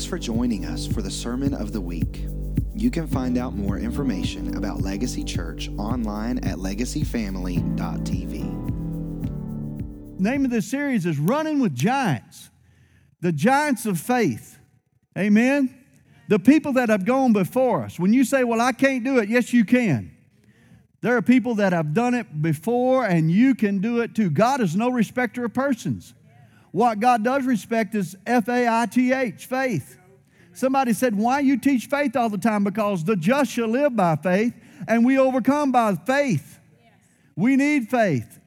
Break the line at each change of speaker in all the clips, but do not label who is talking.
Thanks for joining us for the Sermon of the Week. You can find out more information about Legacy Church online at legacyfamily.tv.
Name of this series is Running with Giants, the giants of faith. Amen. The people that have gone before us. When you say, Well, I can't do it, yes, you can. There are people that have done it before, and you can do it too. God is no respecter of persons. What God does respect is F A I T H, faith. Somebody said, Why you teach faith all the time? Because the just shall live by faith, and we overcome by faith. We need faith.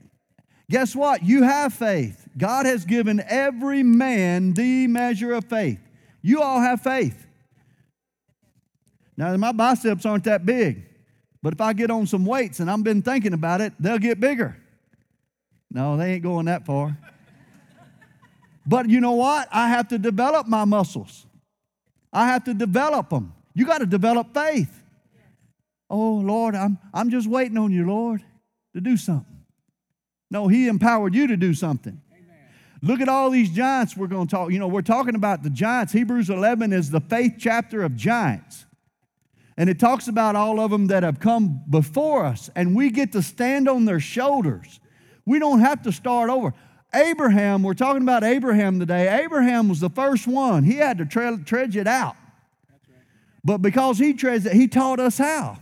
Guess what? You have faith. God has given every man the measure of faith. You all have faith. Now, my biceps aren't that big, but if I get on some weights and I've been thinking about it, they'll get bigger. No, they ain't going that far. But you know what? I have to develop my muscles. I have to develop them. You got to develop faith. Oh, Lord, I'm, I'm just waiting on you, Lord, to do something. No, He empowered you to do something. Amen. Look at all these giants we're going to talk. You know, we're talking about the giants. Hebrews 11 is the faith chapter of giants. And it talks about all of them that have come before us, and we get to stand on their shoulders. We don't have to start over. Abraham, we're talking about Abraham today. Abraham was the first one. He had to tre- trudge it out. But because he trudged it, he taught us how.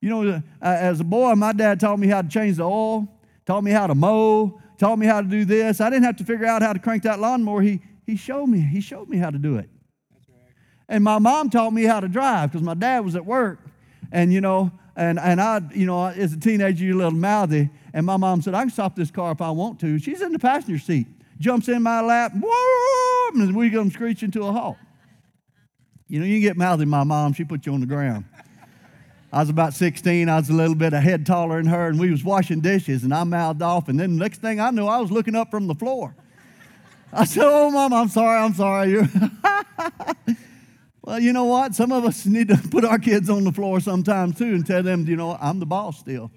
You know, uh, as a boy, my dad taught me how to change the oil, taught me how to mow, taught me how to do this. I didn't have to figure out how to crank that lawnmower. He, he showed me. He showed me how to do it. And my mom taught me how to drive because my dad was at work. And, you know, and, and I, you know, as a teenager, you're a little mouthy. And my mom said, I can stop this car if I want to. She's in the passenger seat, jumps in my lap, and we come screeching to a halt. You know, you get mouthy, my mom, she put you on the ground. I was about 16. I was a little bit a head taller than her, and we was washing dishes, and I mouthed off. And then the next thing I knew, I was looking up from the floor. I said, "Oh, mom, I'm sorry. I'm sorry." Well, you know what? Some of us need to put our kids on the floor sometimes too and tell them, you know, I'm the boss still.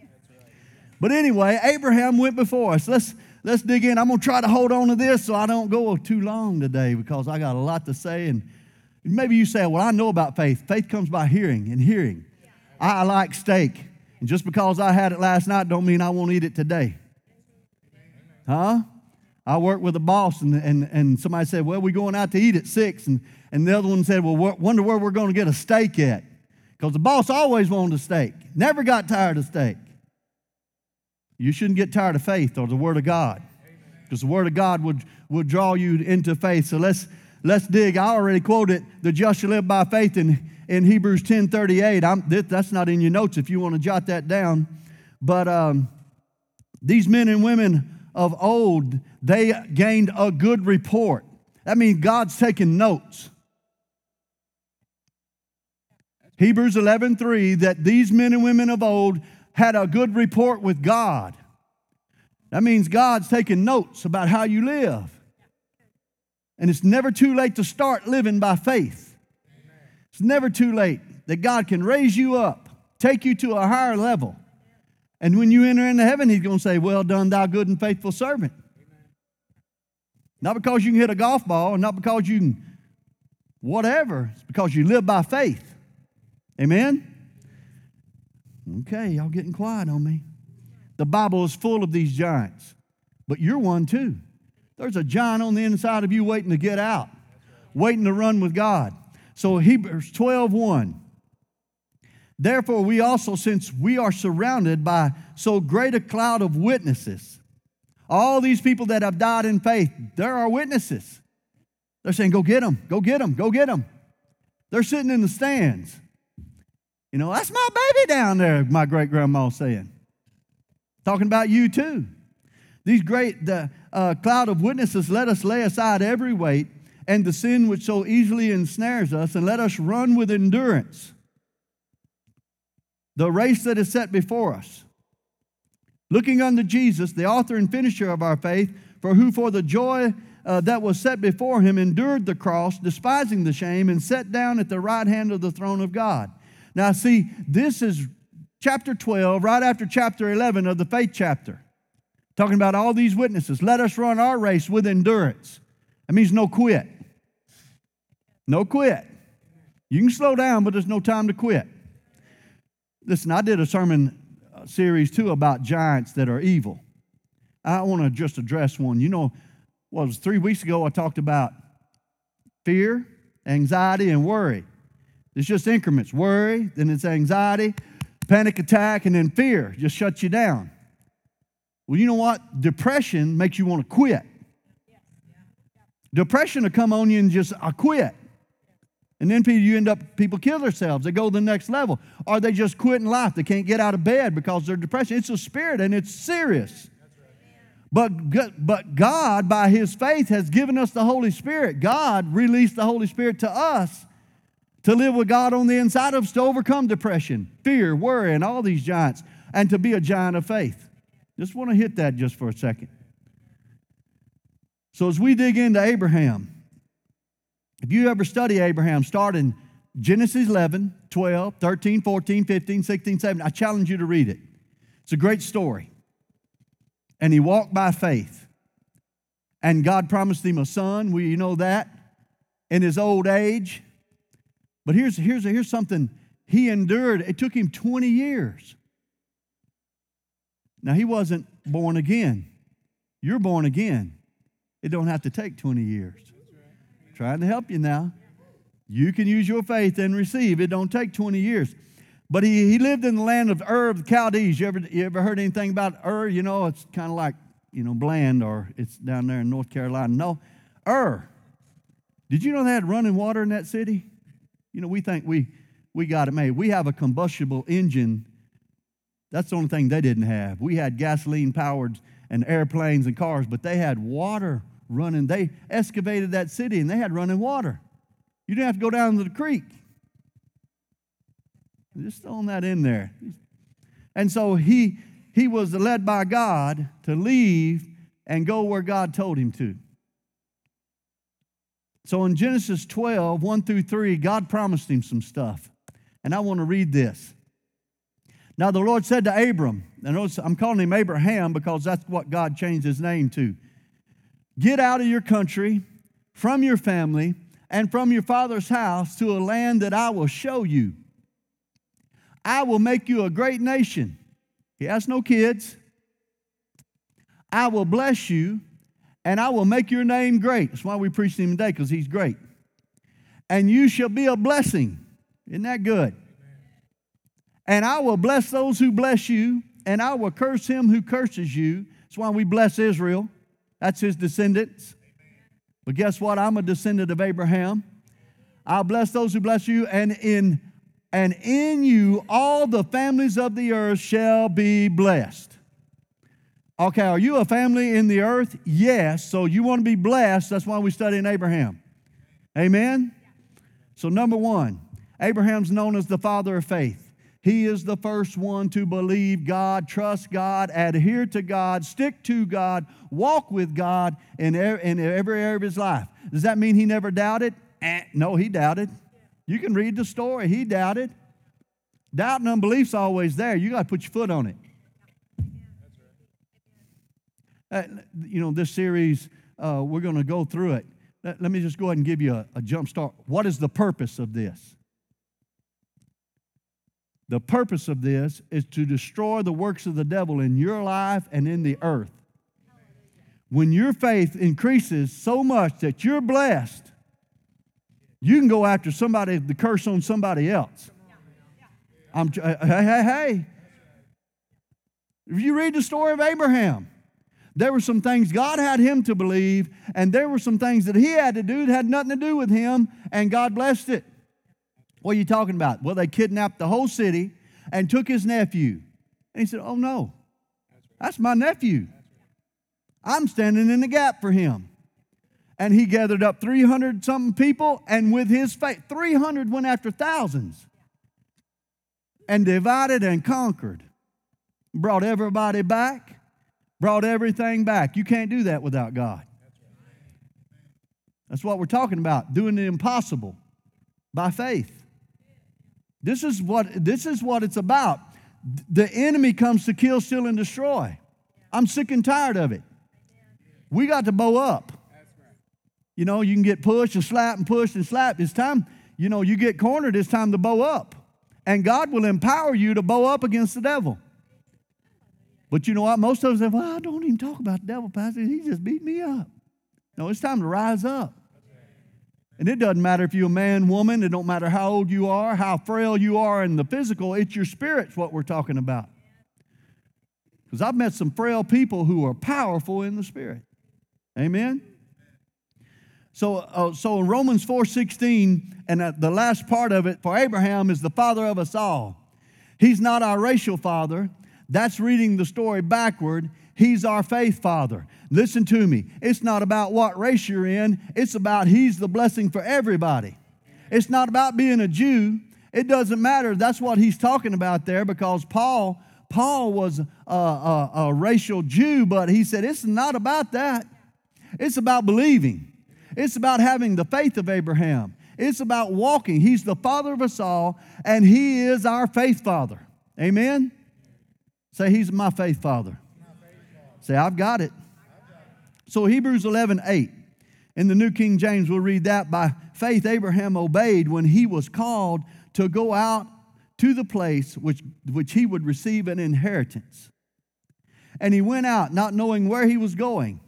But anyway, Abraham went before us. Let's let's dig in. I'm gonna try to hold on to this so I don't go too long today because I got a lot to say. And maybe you say, Well, I know about faith. Faith comes by hearing and hearing. I like steak. And just because I had it last night don't mean I won't eat it today. Huh? I worked with a boss, and, and, and somebody said, Well, we're going out to eat at six. And, and the other one said, Well, wonder where we're going to get a steak at. Because the boss always wanted a steak, never got tired of steak. You shouldn't get tired of faith or the Word of God. Because the Word of God would, would draw you into faith. So let's, let's dig. I already quoted the just shall live by faith in, in Hebrews 10 38. I'm, that's not in your notes if you want to jot that down. But um, these men and women of old, they gained a good report. That means God's taking notes. Hebrews 11:3 that these men and women of old had a good report with God. That means God's taking notes about how you live. And it's never too late to start living by faith. It's never too late that God can raise you up, take you to a higher level. And when you enter into heaven, he's going to say, Well done, thou good and faithful servant. Not because you can hit a golf ball, not because you can whatever, it's because you live by faith. Amen? Okay, y'all getting quiet on me. The Bible is full of these giants, but you're one too. There's a giant on the inside of you waiting to get out, waiting to run with God. So Hebrews 12 1. Therefore, we also, since we are surrounded by so great a cloud of witnesses, all these people that have died in faith, there are witnesses. They're saying, Go get them, go get them, go get them. They're sitting in the stands. You know, that's my baby down there, my great grandma saying. Talking about you too. These great the, uh, cloud of witnesses, let us lay aside every weight and the sin which so easily ensnares us, and let us run with endurance the race that is set before us. Looking unto Jesus, the author and finisher of our faith, for who for the joy uh, that was set before him endured the cross, despising the shame, and sat down at the right hand of the throne of God. Now, see, this is chapter 12, right after chapter 11 of the faith chapter, talking about all these witnesses. Let us run our race with endurance. That means no quit. No quit. You can slow down, but there's no time to quit. Listen, I did a sermon uh, series too about giants that are evil. I want to just address one. You know, was three weeks ago I talked about fear, anxiety, and worry. It's just increments worry, then it's anxiety, panic attack, and then fear just shuts you down. Well, you know what? Depression makes you want to quit. Depression will come on you and just, I quit. And then people, you end up, people kill themselves. They go to the next level. Or they just quit in life. They can't get out of bed because they're depressed. It's a spirit and it's serious. But, but God, by His faith, has given us the Holy Spirit. God released the Holy Spirit to us to live with God on the inside of us to overcome depression, fear, worry, and all these giants, and to be a giant of faith. Just want to hit that just for a second. So, as we dig into Abraham, if you ever study Abraham, start in Genesis 11, 12, 13, 14, 15, 16, 17. I challenge you to read it. It's a great story. And he walked by faith. And God promised him a son. We you know that in his old age. But here's, here's, here's something he endured. It took him 20 years. Now, he wasn't born again. You're born again. It don't have to take 20 years. Trying to help you now. You can use your faith and receive. It don't take 20 years. But he, he lived in the land of Ur of the Chaldees. You ever, you ever heard anything about Ur? You know, it's kind of like, you know, Bland or it's down there in North Carolina. No, Ur. Did you know they had running water in that city? You know, we think we, we got it made. We have a combustible engine. That's the only thing they didn't have. We had gasoline powered and airplanes and cars, but they had water running. They excavated that city and they had running water. You didn't have to go down to the creek. Just throwing that in there. And so he he was led by God to leave and go where God told him to. So in Genesis 12, 1 through 3, God promised him some stuff. And I want to read this. Now the Lord said to Abram, and I'm calling him Abraham because that's what God changed his name to. Get out of your country, from your family, and from your father's house to a land that I will show you. I will make you a great nation. He has no kids. I will bless you, and I will make your name great. That's why we preach him today, because he's great. And you shall be a blessing. Isn't that good? And I will bless those who bless you, and I will curse him who curses you. That's why we bless Israel. That's his descendants. But guess what? I'm a descendant of Abraham. I'll bless those who bless you, and in and in you all the families of the earth shall be blessed. Okay, are you a family in the earth? Yes. So you want to be blessed. That's why we study in Abraham. Amen? So, number one, Abraham's known as the father of faith. He is the first one to believe God, trust God, adhere to God, stick to God, walk with God in, every area of his life. Does that mean he never doubted? Eh, no, he doubted. You can read the story. He doubted. Doubt and unbelief's always there. You got to put your foot on it. Uh, you know, this series, uh, we're going to go through it. Let, let, me just go ahead and give you a, a jump start. What is the purpose of this? The purpose of this is to destroy the works of the devil in your life and in the earth. When your faith increases so much that you're blessed, you can go after somebody, the curse on somebody else. I'm, hey, hey, hey. If you read the story of Abraham, there were some things God had him to believe, and there were some things that he had to do that had nothing to do with him, and God blessed it. What are you talking about? Well, they kidnapped the whole city and took his nephew. And he said, Oh, no, that's my nephew. I'm standing in the gap for him. And he gathered up 300 something people, and with his faith, 300 went after thousands and divided and conquered. Brought everybody back, brought everything back. You can't do that without God. That's what we're talking about, doing the impossible by faith. This is what, this is what it's about. The enemy comes to kill, steal, and destroy. I'm sick and tired of it. We got to bow up. You know, you can get pushed and slapped and pushed and slapped. It's time, you know, you get cornered, it's time to bow up. And God will empower you to bow up against the devil. But you know what? Most of us say, well, I don't even talk about the devil, Pastor. He just beat me up. No, it's time to rise up. And it doesn't matter if you're a man, woman, it don't matter how old you are, how frail you are in the physical, it's your spirit's what we're talking about. Because I've met some frail people who are powerful in the spirit. Amen? So, uh, so in Romans 4.16, and uh, the last part of it, for Abraham is the father of us all. He's not our racial father. That's reading the story backward. He's our faith father. Listen to me. It's not about what race you're in, it's about He's the blessing for everybody. It's not about being a Jew. It doesn't matter. That's what he's talking about there because Paul, Paul was a, a, a racial Jew, but he said it's not about that. It's about believing. It's about having the faith of Abraham. It's about walking. He's the father of us all, and he is our faith father. Amen? Say, He's my faith father. Say, I've got it. So Hebrews 11, 8. In the New King James, we'll read that. By faith, Abraham obeyed when he was called to go out to the place which, which he would receive an inheritance. And he went out, not knowing where he was going.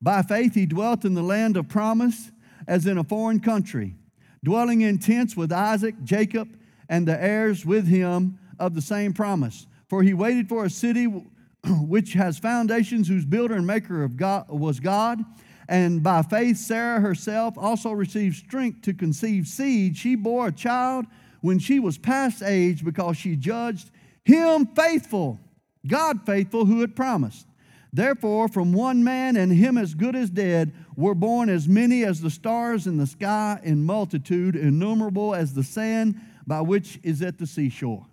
By faith, he dwelt in the land of promise as in a foreign country, dwelling in tents with Isaac, Jacob, and the heirs with him of the same promise. For he waited for a city which has foundations, whose builder and maker of God was God. And by faith, Sarah herself also received strength to conceive seed. She bore a child when she was past age because she judged him faithful, God faithful, who had promised. Therefore, from one man and him as good as dead were born as many as the stars in the sky in multitude, innumerable as the sand by which is at the seashore.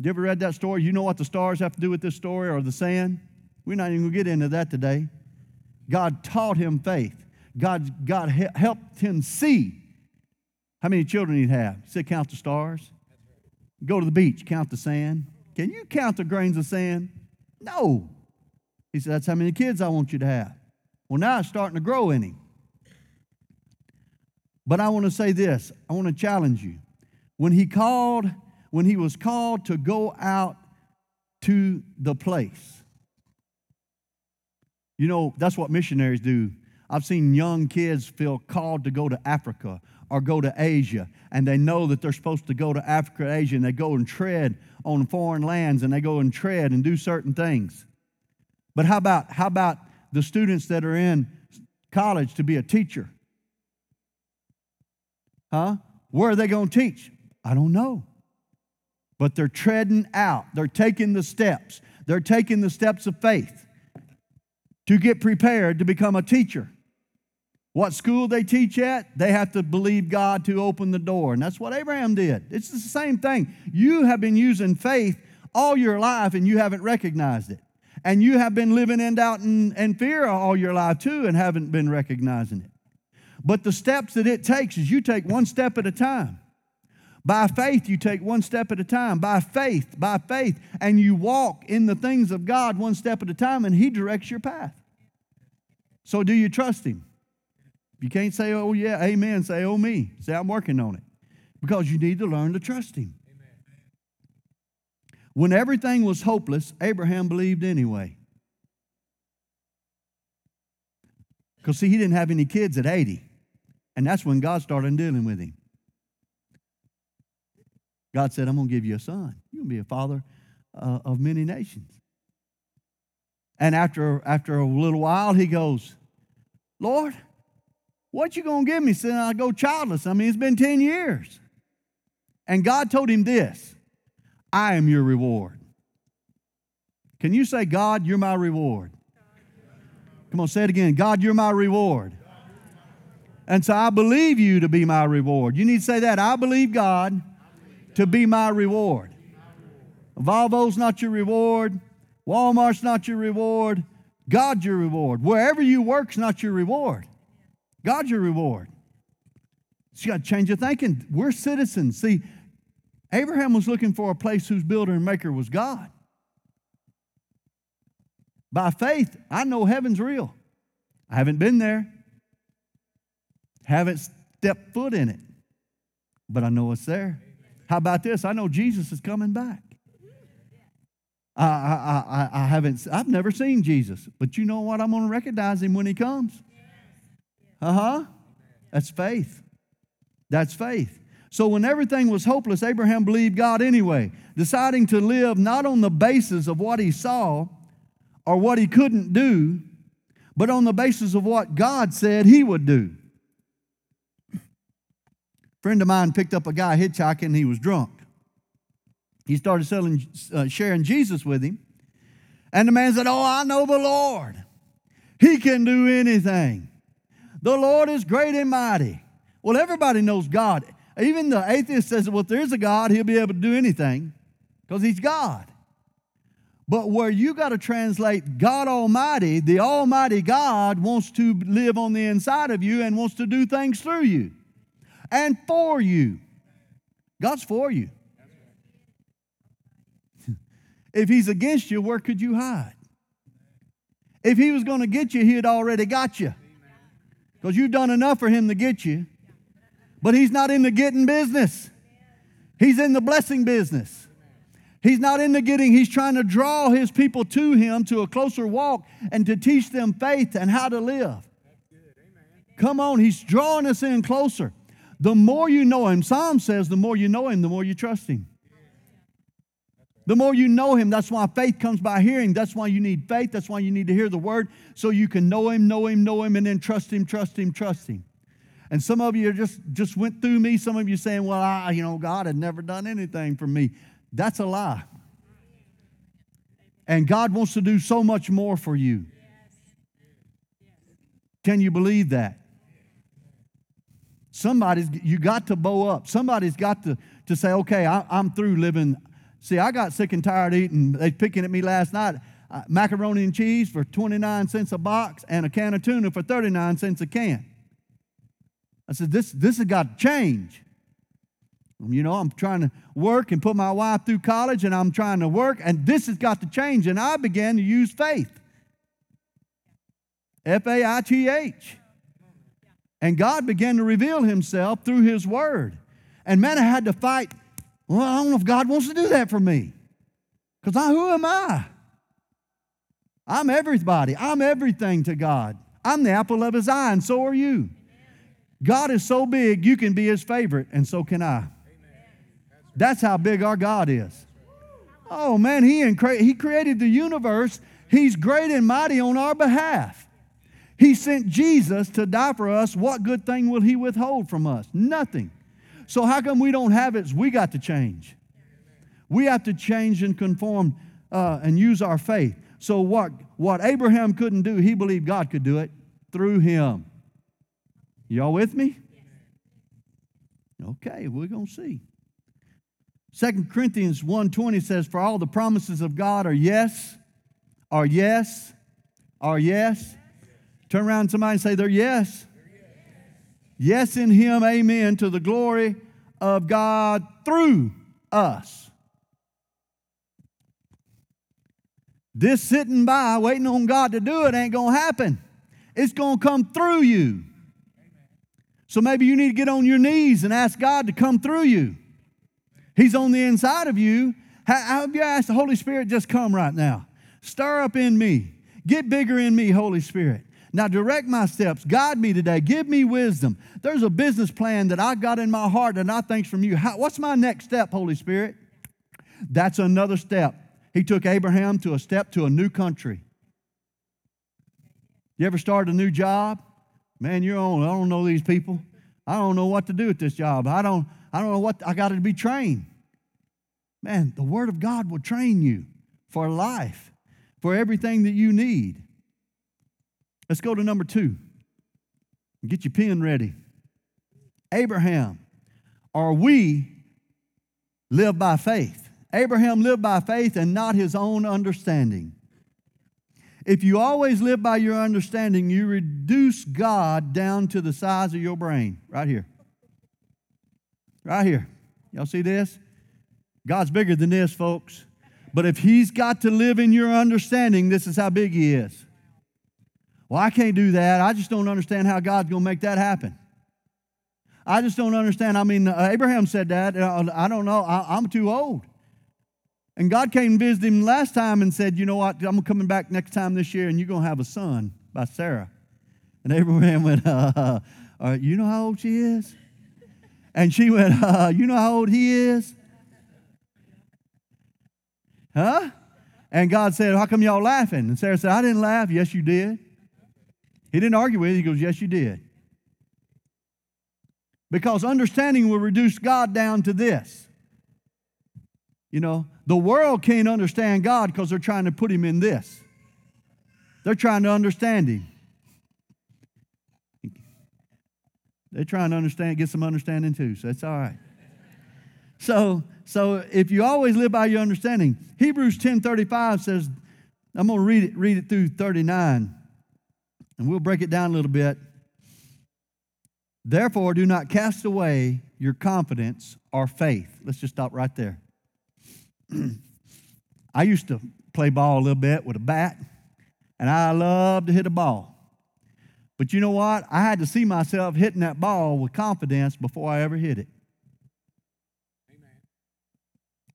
You ever read that story? You know what the stars have to do with this story or the sand? We're not even going to get into that today. God taught him faith. God, God helped him see how many children he'd have. He said, Count the stars. Go to the beach, count the sand. Can you count the grains of sand? No. He said, That's how many kids I want you to have. Well, now it's starting to grow in him. But I want to say this I want to challenge you. When he called when he was called to go out to the place. You know, that's what missionaries do. I've seen young kids feel called to go to Africa or go to Asia, and they know that they're supposed to go to Africa, Asia, and they go and tread on foreign lands and they go and tread and do certain things. But how about how about the students that are in college to be a teacher? Huh? Where are they going to teach? I don't know but they're treading out. They're taking the steps. They're taking the steps of faith to get prepared to become a teacher. What school they teach at, they have to believe God to open the door. And that's what Abraham did. It's the same thing. You have been using faith all your life and you haven't recognized it. And you have been living in doubt and, and fear all your life too and haven't been recognizing it. But the steps that it takes is you take one step at a time. By faith, you take one step at a time. By faith, by faith, and you walk in the things of God one step at a time, and He directs your path. So, do you trust Him? You can't say, oh, yeah, amen. Say, oh, me. Say, I'm working on it. Because you need to learn to trust Him. When everything was hopeless, Abraham believed anyway. Because, see, he didn't have any kids at 80. And that's when God started dealing with him. God said, I'm going to give you a son. You're going to be a father uh, of many nations. And after, after a little while, he goes, Lord, what you going to give me since I go childless? I mean, it's been 10 years. And God told him this I am your reward. Can you say, God, you're my reward? Come on, say it again. God, you're my reward. And so I believe you to be my reward. You need to say that. I believe God to be my reward. Volvo's not your reward. Walmart's not your reward. God's your reward. Wherever you work's not your reward. God's your reward. So you got to change your thinking. We're citizens. See, Abraham was looking for a place whose builder and maker was God. By faith, I know heaven's real. I haven't been there, haven't stepped foot in it, but I know it's there. How about this? I know Jesus is coming back. I, I, I, I haven't, I've never seen Jesus, but you know what? I'm going to recognize him when he comes. Uh huh. That's faith. That's faith. So when everything was hopeless, Abraham believed God anyway, deciding to live not on the basis of what he saw or what he couldn't do, but on the basis of what God said he would do. Friend of mine picked up a guy hitchhiking, and he was drunk. He started selling, uh, sharing Jesus with him. And the man said, Oh, I know the Lord. He can do anything. The Lord is great and mighty. Well, everybody knows God. Even the atheist says, Well, if there's a God, he'll be able to do anything because he's God. But where you got to translate God Almighty, the Almighty God wants to live on the inside of you and wants to do things through you and for you. God's for you. If he's against you, where could you hide? If he was going to get you, he had already got you. Because you've done enough for him to get you. But he's not in the getting business, he's in the blessing business. He's not in the getting, he's trying to draw his people to him to a closer walk and to teach them faith and how to live. Come on, he's drawing us in closer. The more you know him, Psalm says, the more you know him, the more you trust him. The more you know Him, that's why faith comes by hearing. That's why you need faith. That's why you need to hear the Word so you can know Him, know Him, know Him, and then trust Him, trust Him, trust Him. And some of you just, just went through me. Some of you saying, well, I, you know, God had never done anything for me. That's a lie. And God wants to do so much more for you. Can you believe that? Somebody's, you got to bow up. Somebody's got to, to say, okay, I, I'm through living See, I got sick and tired eating. They picking at me last night. Uh, macaroni and cheese for 29 cents a box and a can of tuna for 39 cents a can. I said, this, this has got to change. You know, I'm trying to work and put my wife through college, and I'm trying to work, and this has got to change. And I began to use faith F A I T H. And God began to reveal Himself through His Word. And man, I had to fight well, I don't know if God wants to do that for me. Because who am I? I'm everybody. I'm everything to God. I'm the apple of his eye, and so are you. God is so big, you can be his favorite, and so can I. That's how big our God is. Oh man, he, incre- he created the universe. He's great and mighty on our behalf. He sent Jesus to die for us. What good thing will he withhold from us? Nothing. So, how come we don't have it? We got to change. We have to change and conform uh, and use our faith. So, what, what Abraham couldn't do, he believed God could do it through him. Y'all with me? Okay, we're going to see. 2 Corinthians 1:20 says, For all the promises of God are yes, are yes, are yes. Turn around somebody and say, They're yes. Yes, in Him, amen, to the glory of God through us. This sitting by waiting on God to do it ain't going to happen. It's going to come through you. So maybe you need to get on your knees and ask God to come through you. He's on the inside of you. Have you asked the Holy Spirit just come right now? Stir up in me. Get bigger in me, Holy Spirit. Now, direct my steps. Guide me today. Give me wisdom. There's a business plan that I got in my heart and I think's from you. How, what's my next step, Holy Spirit? That's another step. He took Abraham to a step to a new country. You ever start a new job? Man, you're on. I don't know these people. I don't know what to do at this job. I don't, I don't know what I got to be trained. Man, the Word of God will train you for life, for everything that you need. Let's go to number two. Get your pen ready. Abraham, or we live by faith. Abraham lived by faith and not his own understanding. If you always live by your understanding, you reduce God down to the size of your brain. Right here. Right here. Y'all see this? God's bigger than this, folks. But if He's got to live in your understanding, this is how big He is. Well, I can't do that. I just don't understand how God's going to make that happen. I just don't understand. I mean, uh, Abraham said that. Uh, I don't know. I, I'm too old. And God came and visited him last time and said, You know what? I'm coming back next time this year and you're going to have a son by Sarah. And Abraham went, uh, uh, You know how old she is? And she went, uh, You know how old he is? Huh? And God said, How come y'all laughing? And Sarah said, I didn't laugh. Yes, you did. He didn't argue with it. He goes, Yes, you did. Because understanding will reduce God down to this. You know, the world can't understand God because they're trying to put him in this. They're trying to understand him. They're trying to understand, get some understanding too, so that's all right. So, so if you always live by your understanding, Hebrews 10:35 says, I'm going to read it, read it through 39, and we'll break it down a little bit. Therefore, do not cast away your confidence or faith. Let's just stop right there. I used to play ball a little bit with a bat, and I loved to hit a ball. But you know what? I had to see myself hitting that ball with confidence before I ever hit it. Amen.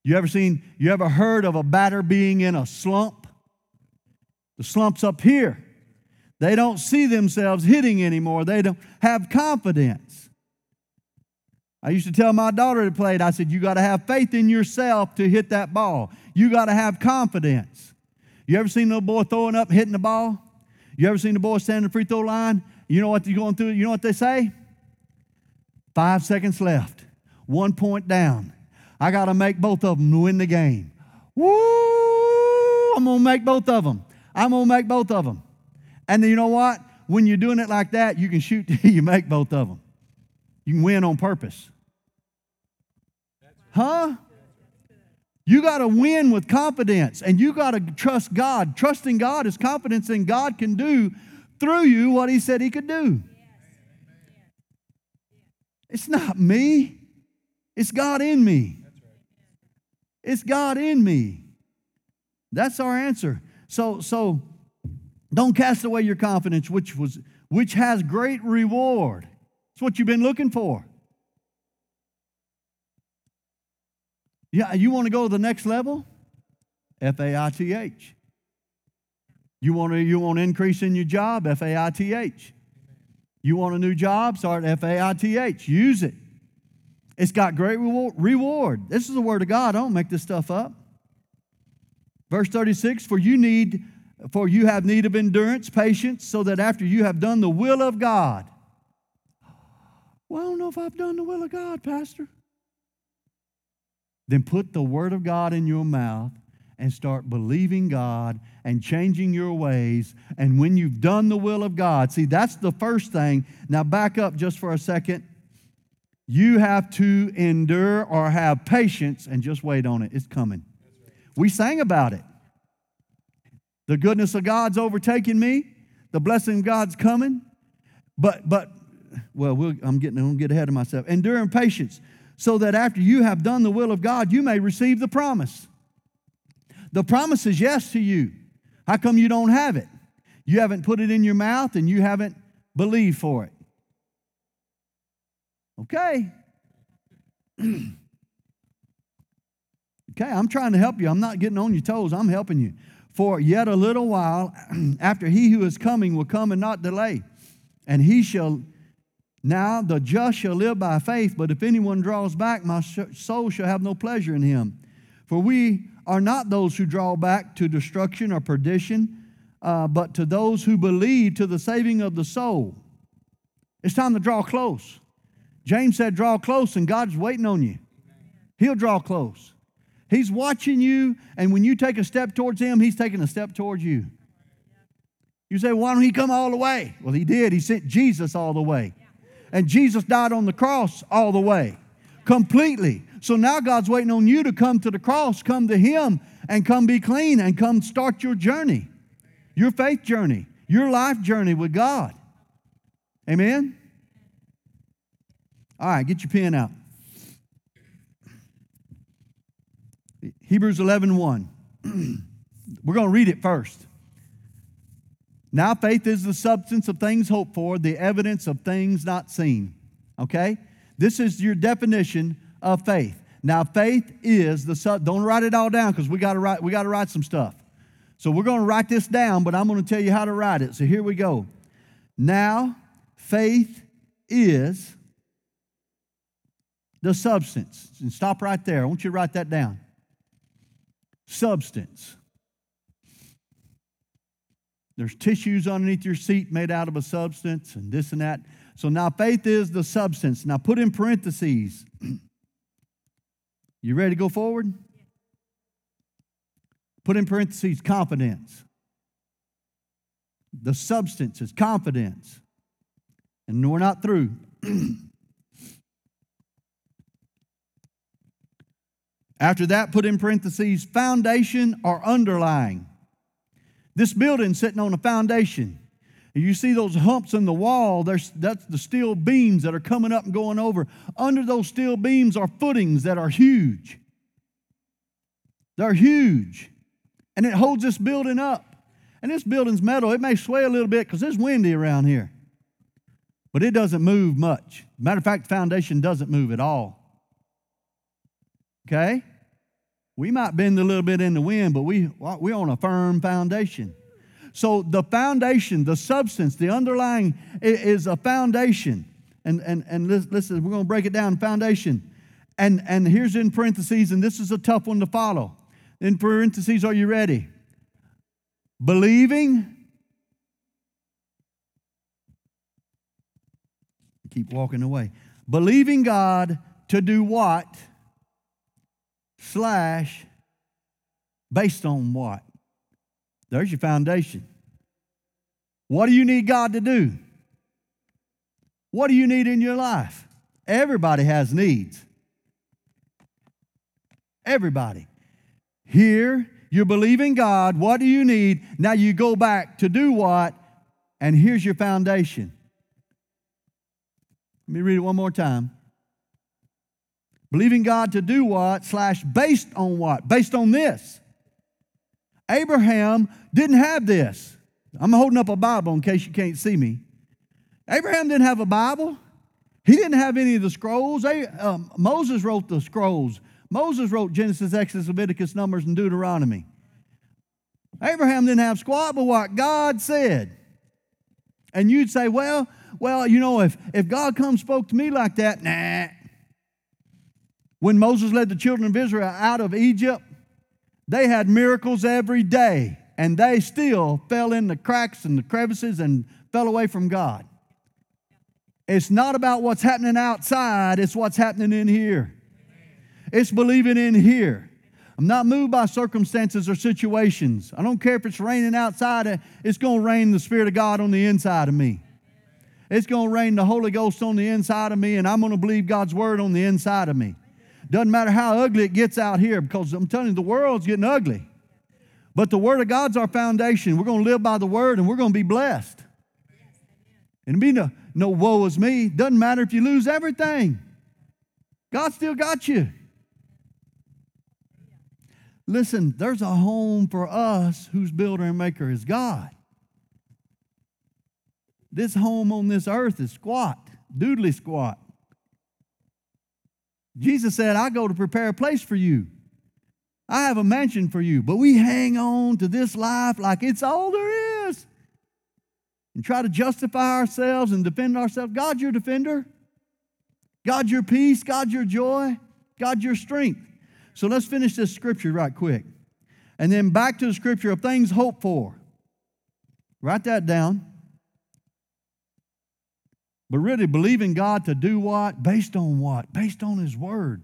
You ever seen, you ever heard of a batter being in a slump? The slump's up here. They don't see themselves hitting anymore. They don't have confidence. I used to tell my daughter that played, I said, You got to have faith in yourself to hit that ball. You got to have confidence. You ever seen a boy throwing up, hitting the ball? You ever seen a boy standing the free throw line? You know what they're going through? You know what they say? Five seconds left, one point down. I got to make both of them to win the game. Woo! I'm going to make both of them. I'm going to make both of them. And you know what? When you're doing it like that, you can shoot you make both of them. You can win on purpose. Huh? You got to win with confidence and you got to trust God. Trusting God is confidence in God can do through you what He said He could do. It's not me, it's God in me. It's God in me. That's our answer. So, so don't cast away your confidence, which, was, which has great reward. It's what you've been looking for. Yeah, you want to go to the next level? F A I T H. You want to you want increase in your job? F A I T H. You want a new job? Start F A I T H. Use it. It's got great reward. This is the word of God. I don't make this stuff up. Verse 36 For you need for you have need of endurance, patience, so that after you have done the will of God. Well, I don't know if I've done the will of God, Pastor. Then put the word of God in your mouth and start believing God and changing your ways. And when you've done the will of God, see, that's the first thing. Now, back up just for a second. You have to endure or have patience and just wait on it. It's coming. We sang about it. The goodness of God's overtaking me. The blessing of God's coming. But, but, well, we I'm getting, I'm get ahead of myself. Endure Enduring patience, so that after you have done the will of God, you may receive the promise. The promise is yes to you. How come you don't have it? You haven't put it in your mouth and you haven't believed for it. Okay. okay, I'm trying to help you. I'm not getting on your toes, I'm helping you. For yet a little while after he who is coming will come and not delay. And he shall, now the just shall live by faith, but if anyone draws back, my soul shall have no pleasure in him. For we are not those who draw back to destruction or perdition, uh, but to those who believe to the saving of the soul. It's time to draw close. James said, Draw close, and God's waiting on you. He'll draw close. He's watching you, and when you take a step towards Him, He's taking a step towards you. You say, Why don't He come all the way? Well, He did. He sent Jesus all the way. And Jesus died on the cross all the way, completely. So now God's waiting on you to come to the cross, come to Him, and come be clean and come start your journey, your faith journey, your life journey with God. Amen? All right, get your pen out. Hebrews 11 1. We're going to read it first. Now, faith is the substance of things hoped for, the evidence of things not seen. Okay? This is your definition of faith. Now, faith is the sub. Don't write it all down because we got to write. We got to write some stuff. So we're going to write this down, but I'm going to tell you how to write it. So here we go. Now, faith is the substance. And stop right there. I want you to write that down. Substance. There's tissues underneath your seat made out of a substance and this and that. So now faith is the substance. Now put in parentheses. you ready to go forward? Put in parentheses confidence. The substance is confidence. And we're not through. After that, put in parentheses foundation or underlying. This building sitting on a foundation. You see those humps in the wall, there's, that's the steel beams that are coming up and going over. Under those steel beams are footings that are huge. They're huge. And it holds this building up. And this building's metal. It may sway a little bit because it's windy around here. But it doesn't move much. Matter of fact, the foundation doesn't move at all. Okay? We might bend a little bit in the wind, but we, we're on a firm foundation. So the foundation, the substance, the underlying is a foundation. And, and, and listen, we're going to break it down foundation. And, and here's in parentheses, and this is a tough one to follow. In parentheses, are you ready? Believing. Keep walking away. Believing God to do what? Slash based on what? There's your foundation. What do you need God to do? What do you need in your life? Everybody has needs. Everybody. Here, you believe in God. What do you need? Now you go back to do what? And here's your foundation. Let me read it one more time. Believing God to do what, slash, based on what? Based on this. Abraham didn't have this. I'm holding up a Bible in case you can't see me. Abraham didn't have a Bible. He didn't have any of the scrolls. Um, Moses wrote the scrolls. Moses wrote Genesis, Exodus, Leviticus, Numbers, and Deuteronomy. Abraham didn't have squat, but what God said. And you'd say, well, well, you know, if, if God come spoke to me like that, nah, when Moses led the children of Israel out of Egypt, they had miracles every day, and they still fell in the cracks and the crevices and fell away from God. It's not about what's happening outside, it's what's happening in here. It's believing in here. I'm not moved by circumstances or situations. I don't care if it's raining outside, it's going to rain the Spirit of God on the inside of me. It's going to rain the Holy Ghost on the inside of me, and I'm going to believe God's Word on the inside of me. Doesn't matter how ugly it gets out here because I'm telling you, the world's getting ugly. But the Word of God's our foundation. We're going to live by the Word and we're going to be blessed. And be no, no woe is me. Doesn't matter if you lose everything. God still got you. Listen, there's a home for us whose builder and maker is God. This home on this earth is squat, doodly squat. Jesus said, I go to prepare a place for you. I have a mansion for you. But we hang on to this life like it's all there is and try to justify ourselves and defend ourselves. God's your defender. God's your peace. God's your joy. God's your strength. So let's finish this scripture right quick. And then back to the scripture of things hoped for. Write that down. But really, believing God to do what? Based on what? Based on His Word.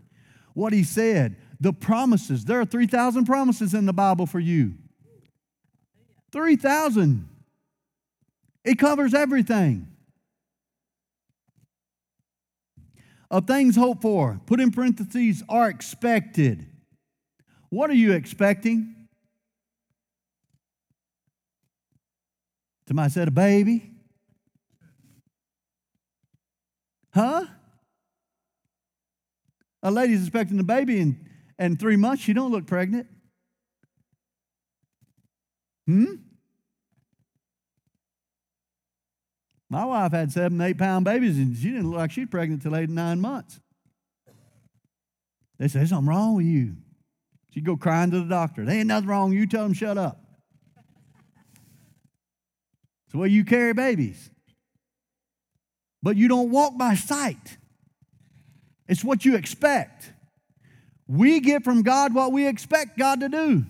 What He said. The promises. There are 3,000 promises in the Bible for you. 3,000. It covers everything. Of things hoped for, put in parentheses, are expected. What are you expecting? Somebody said a baby. Huh? A lady's expecting a baby in, in three months. She don't look pregnant. Hmm? My wife had seven, eight pound babies, and she didn't look like she was pregnant till eight, nine months. They say, something wrong with you. She'd go crying to the doctor. There ain't nothing wrong. You tell them shut up. It's the way you carry babies. But you don't walk by sight. It's what you expect. We get from God what we expect God to do. Amen.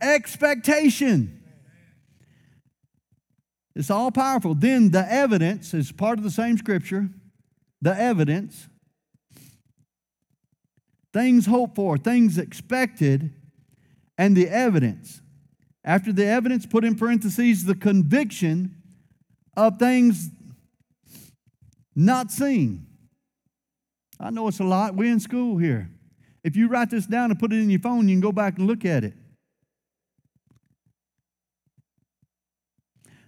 Expectation. It's all powerful. Then the evidence is part of the same scripture. The evidence. Things hoped for, things expected, and the evidence. After the evidence, put in parentheses the conviction of things not seen. I know it's a lot. We're in school here. If you write this down and put it in your phone, you can go back and look at it.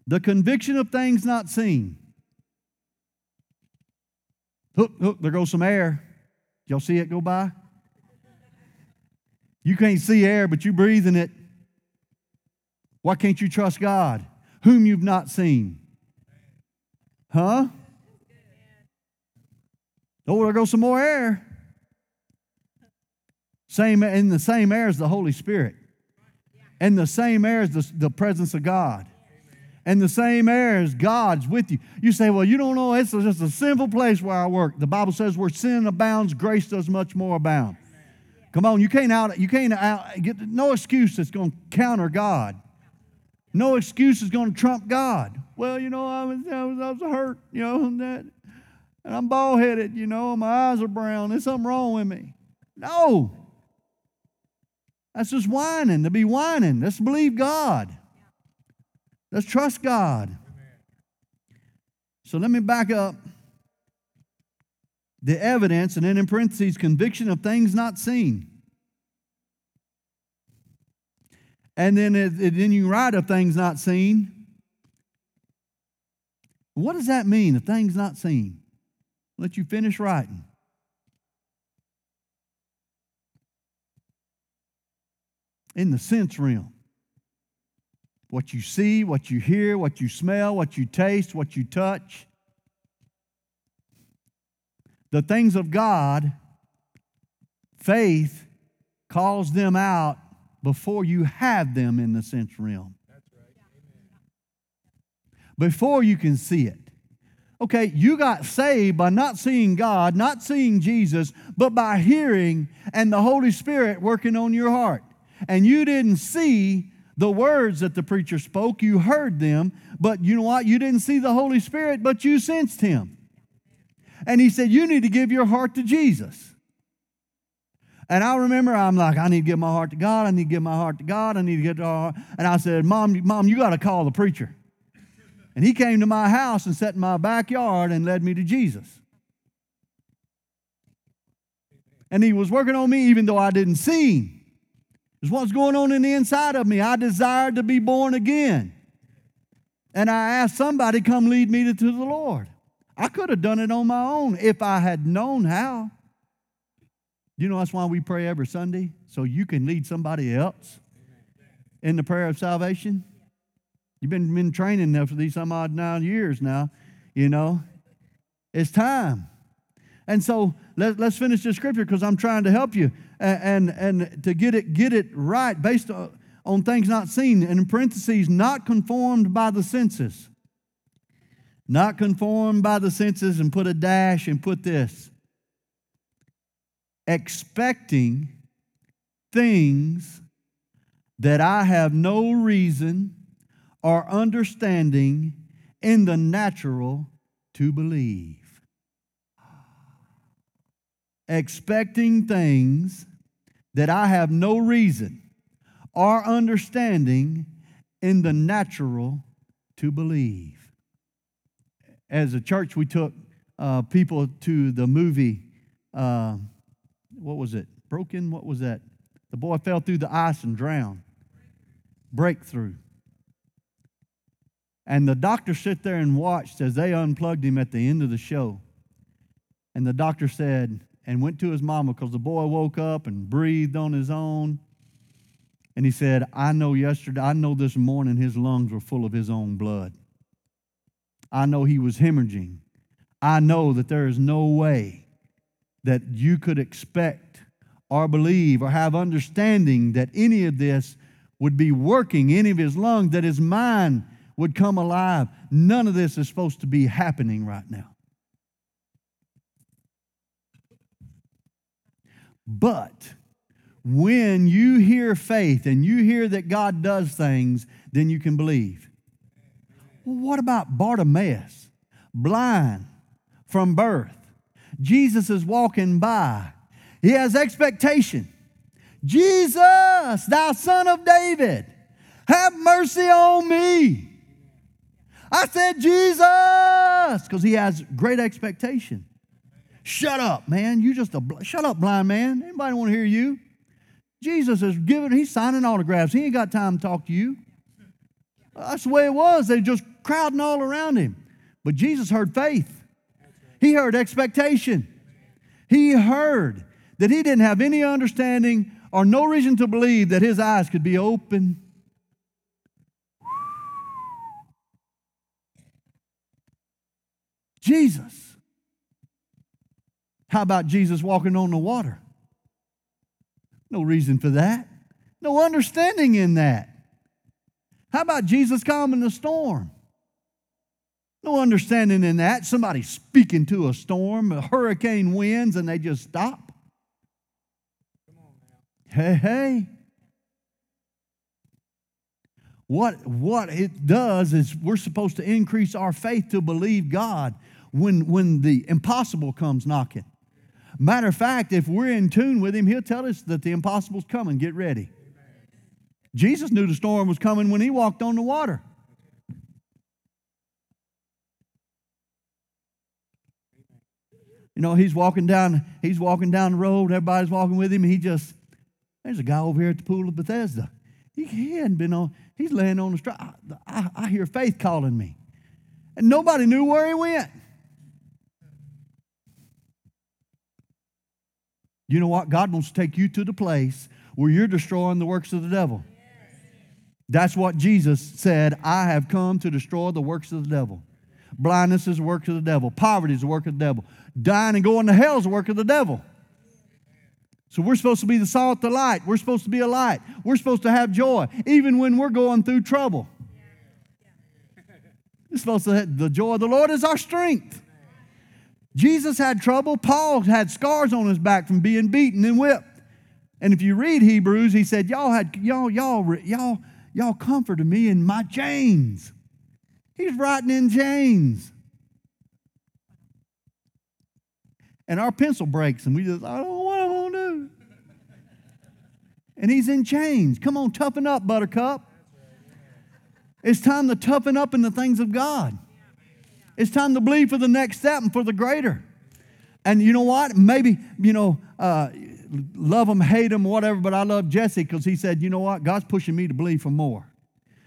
The conviction of things not seen. Look, look, there goes some air. Y'all see it go by? You can't see air, but you're breathing it. Why can't you trust God, whom you've not seen? Huh? Oh, there goes some more air. Same in the same air as the Holy Spirit. And the same air as the, the presence of God. And the same air as God's with you. You say, well, you don't know, it's just a simple place where I work. The Bible says where sin abounds, grace does much more abound. Come on, you can't out, you can't out, get no excuse that's going to counter God. No excuse is going to trump God. Well, you know, I was, I was, I was hurt, you know, that and I'm bald headed, you know, my eyes are brown. There's something wrong with me. No. That's just whining, to be whining. Let's believe God. Let's trust God. So let me back up. The evidence, and then in parentheses, conviction of things not seen. And then, it, it, then you write of things not seen. What does that mean, of things not seen? Let you finish writing. In the sense realm, what you see, what you hear, what you smell, what you taste, what you touch, the things of God, faith calls them out before you have them in the sense realm. Before you can see it. Okay, you got saved by not seeing God, not seeing Jesus, but by hearing and the Holy Spirit working on your heart. And you didn't see the words that the preacher spoke, you heard them, but you know what? You didn't see the Holy Spirit, but you sensed Him. And He said, You need to give your heart to Jesus. And I remember I'm like, I need to give my heart to God. I need to give my heart to God. I need to get to our heart. And I said, Mom, Mom, you got to call the preacher. And he came to my house and sat in my backyard and led me to Jesus. And he was working on me even though I didn't see him. It's what's going on in the inside of me. I desired to be born again. And I asked somebody come lead me to, to the Lord. I could have done it on my own if I had known how. You know that's why we pray every Sunday? So you can lead somebody else in the prayer of salvation. You've been, been training now for these some odd nine years now, you know. It's time. And so let, us finish this scripture because I'm trying to help you and, and, and to get it, get it right based on, on things not seen. And in parentheses, not conformed by the senses. Not conformed by the senses, and put a dash and put this. Expecting things that I have no reason or understanding in the natural to believe. Expecting things that I have no reason or understanding in the natural to believe. As a church, we took uh, people to the movie, uh, what was it? Broken? What was that? The boy fell through the ice and drowned. Breakthrough. And the doctor sat there and watched as they unplugged him at the end of the show. And the doctor said, and went to his mama because the boy woke up and breathed on his own. And he said, I know yesterday, I know this morning his lungs were full of his own blood. I know he was hemorrhaging. I know that there is no way that you could expect or believe or have understanding that any of this would be working, any of his lungs, that his mind would come alive. None of this is supposed to be happening right now. But when you hear faith and you hear that God does things, then you can believe. Well, what about Bartimaeus? Blind from birth. Jesus is walking by. He has expectation. Jesus, thou son of David, have mercy on me. I said, Jesus, because he has great expectation. Shut up, man. You just a bl- shut up, blind man. Anybody want to hear you? Jesus is giving, he's signing autographs. He ain't got time to talk to you. That's the way it was. They just crowding all around him. But Jesus heard faith. He heard expectation. He heard that he didn't have any understanding or no reason to believe that his eyes could be open. Jesus. How about Jesus walking on the water? No reason for that. No understanding in that. How about Jesus calming the storm? No understanding in that. Somebody speaking to a storm, a hurricane winds, and they just stop. Hey, hey. What, what it does is we're supposed to increase our faith to believe God when, when the impossible comes knocking. Matter of fact, if we're in tune with Him, He'll tell us that the impossible's coming. Get ready. Jesus knew the storm was coming when He walked on the water. You know, he's walking down, he's walking down the road, everybody's walking with him, he just, there's a guy over here at the pool of Bethesda. He, he hadn't been on, he's laying on the street. I, I, I hear faith calling me. And nobody knew where he went. You know what? God wants to take you to the place where you're destroying the works of the devil. That's what Jesus said. I have come to destroy the works of the devil. Blindness is the work of the devil. Poverty is the work of the devil. Dying and going to hell is the work of the devil. So we're supposed to be the salt, the light. We're supposed to be a light. We're supposed to have joy, even when we're going through trouble. We're supposed to the joy of the Lord is our strength. Jesus had trouble. Paul had scars on his back from being beaten and whipped. And if you read Hebrews, he said, Y'all had y'all, y'all, y'all, y'all comforted me in my chains. He's writing in chains. And our pencil breaks, and we just, I don't know what I'm gonna do. And he's in chains. Come on, toughen up, buttercup. It's time to toughen up in the things of God. It's time to believe for the next step and for the greater. And you know what? Maybe, you know, uh, love them, hate them, whatever, but I love Jesse because he said, you know what? God's pushing me to believe for more.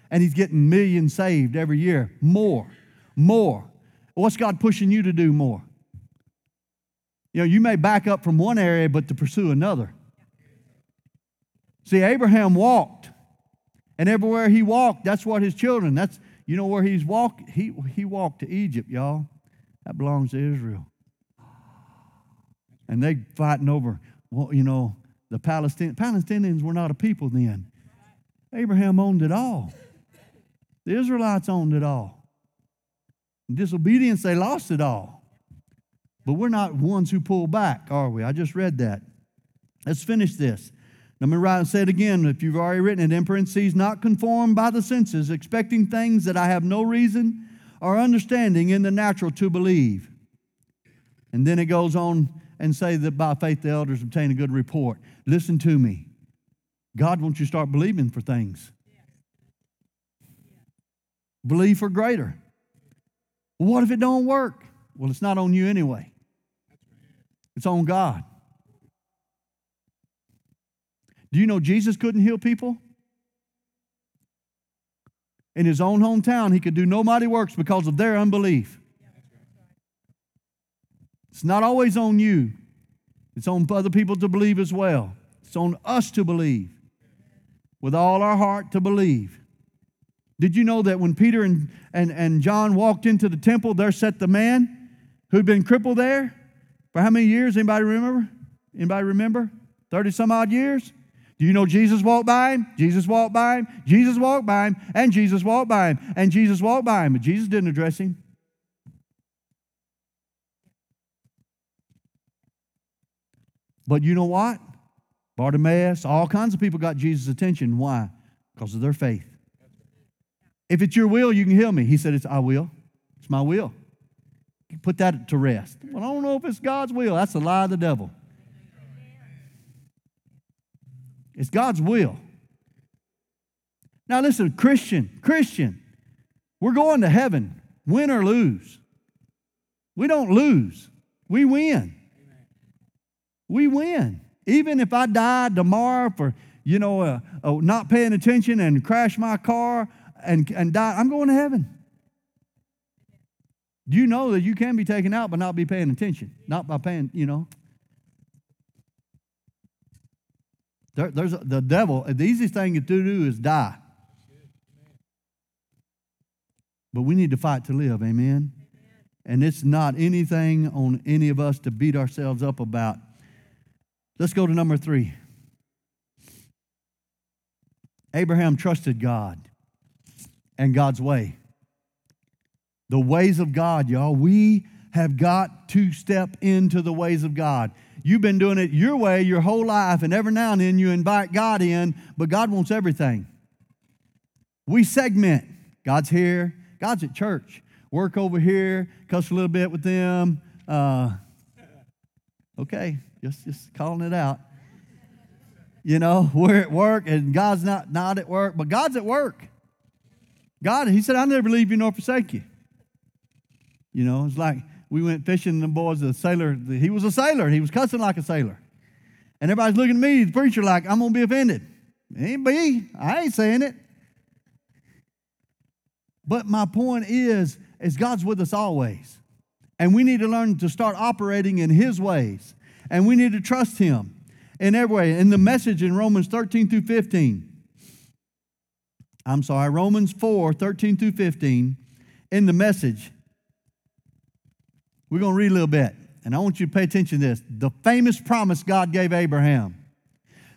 And he's getting millions saved every year. More, more. What's God pushing you to do more? You know, you may back up from one area, but to pursue another. See, Abraham walked, and everywhere he walked, that's what his children, that's you know where he's walked? He, he walked to Egypt, y'all. That belongs to Israel. And they fighting over, well, you know, the Palestinians. Palestinians were not a people then. Abraham owned it all. The Israelites owned it all. In disobedience, they lost it all. But we're not ones who pull back, are we? I just read that. Let's finish this. Let me write and say it again if you've already written it in parentheses, not conformed by the senses, expecting things that I have no reason or understanding in the natural to believe. And then it goes on and say that by faith the elders obtain a good report. Listen to me. God wants you to start believing for things. Believe for greater. what if it don't work? Well, it's not on you anyway. It's on God. Do you know Jesus couldn't heal people? In his own hometown, he could do no mighty works because of their unbelief. It's not always on you, it's on other people to believe as well. It's on us to believe with all our heart to believe. Did you know that when Peter and, and, and John walked into the temple, there sat the man who'd been crippled there for how many years? Anybody remember? Anybody remember? 30 some odd years? Do you know Jesus walked by him? Jesus walked by him. Jesus walked by him. And Jesus walked by him. And Jesus walked by him. But Jesus didn't address him. But you know what? Bartimaeus, all kinds of people got Jesus' attention. Why? Because of their faith. If it's your will, you can heal me. He said, It's I will. It's my will. Put that to rest. Well, I don't know if it's God's will. That's a lie of the devil. It's God's will. Now, listen, Christian, Christian, we're going to heaven, win or lose. We don't lose, we win. We win. Even if I die tomorrow for, you know, uh, uh, not paying attention and crash my car and, and die, I'm going to heaven. Do you know that you can be taken out but not be paying attention? Not by paying, you know. There, there's the devil, the easiest thing to do is die. But we need to fight to live, amen? And it's not anything on any of us to beat ourselves up about. Let's go to number three. Abraham trusted God and God's way. The ways of God, y'all. We have got to step into the ways of God. You've been doing it your way your whole life, and every now and then you invite God in, but God wants everything. We segment. God's here, God's at church. Work over here, cuss a little bit with them. Uh, okay, just, just calling it out. You know, we're at work and God's not, not at work, but God's at work. God, He said, I'll never leave you nor forsake you. You know, it's like we went fishing, and the boys, the sailor, the, he was a sailor. He was cussing like a sailor. And everybody's looking at me, the preacher, like, I'm going to be offended. Ain't me. I ain't saying it. But my point is, is God's with us always. And we need to learn to start operating in His ways. And we need to trust Him in every way. In the message in Romans 13 through 15, I'm sorry, Romans 4 13 through 15, in the message, we're going to read a little bit, and I want you to pay attention to this. The famous promise God gave Abraham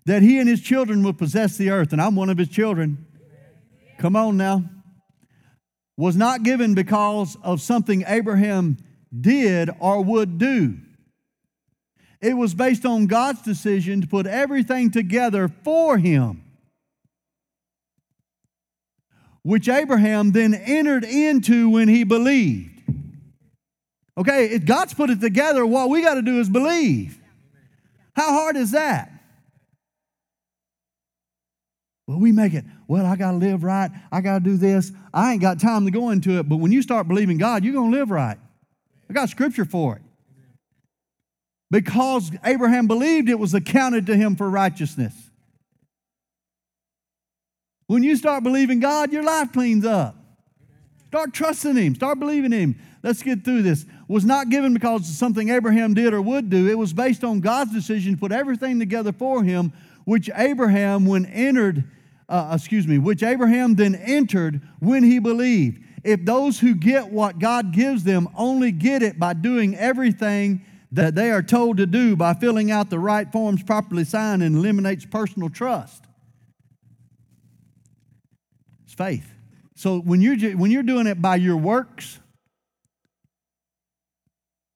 that he and his children would possess the earth, and I'm one of his children. Come on now. Was not given because of something Abraham did or would do. It was based on God's decision to put everything together for him, which Abraham then entered into when he believed. Okay, if God's put it together, what we got to do is believe. How hard is that? Well, we make it, well, I got to live right. I got to do this. I ain't got time to go into it. But when you start believing God, you're going to live right. I got scripture for it. Because Abraham believed it was accounted to him for righteousness. When you start believing God, your life cleans up. Start trusting Him. Start believing Him. Let's get through this. Was not given because of something Abraham did or would do. It was based on God's decision to put everything together for him, which Abraham, when entered, uh, excuse me, which Abraham then entered when he believed. If those who get what God gives them only get it by doing everything that they are told to do by filling out the right forms properly signed and eliminates personal trust. It's faith. So when you're, when you're doing it by your works,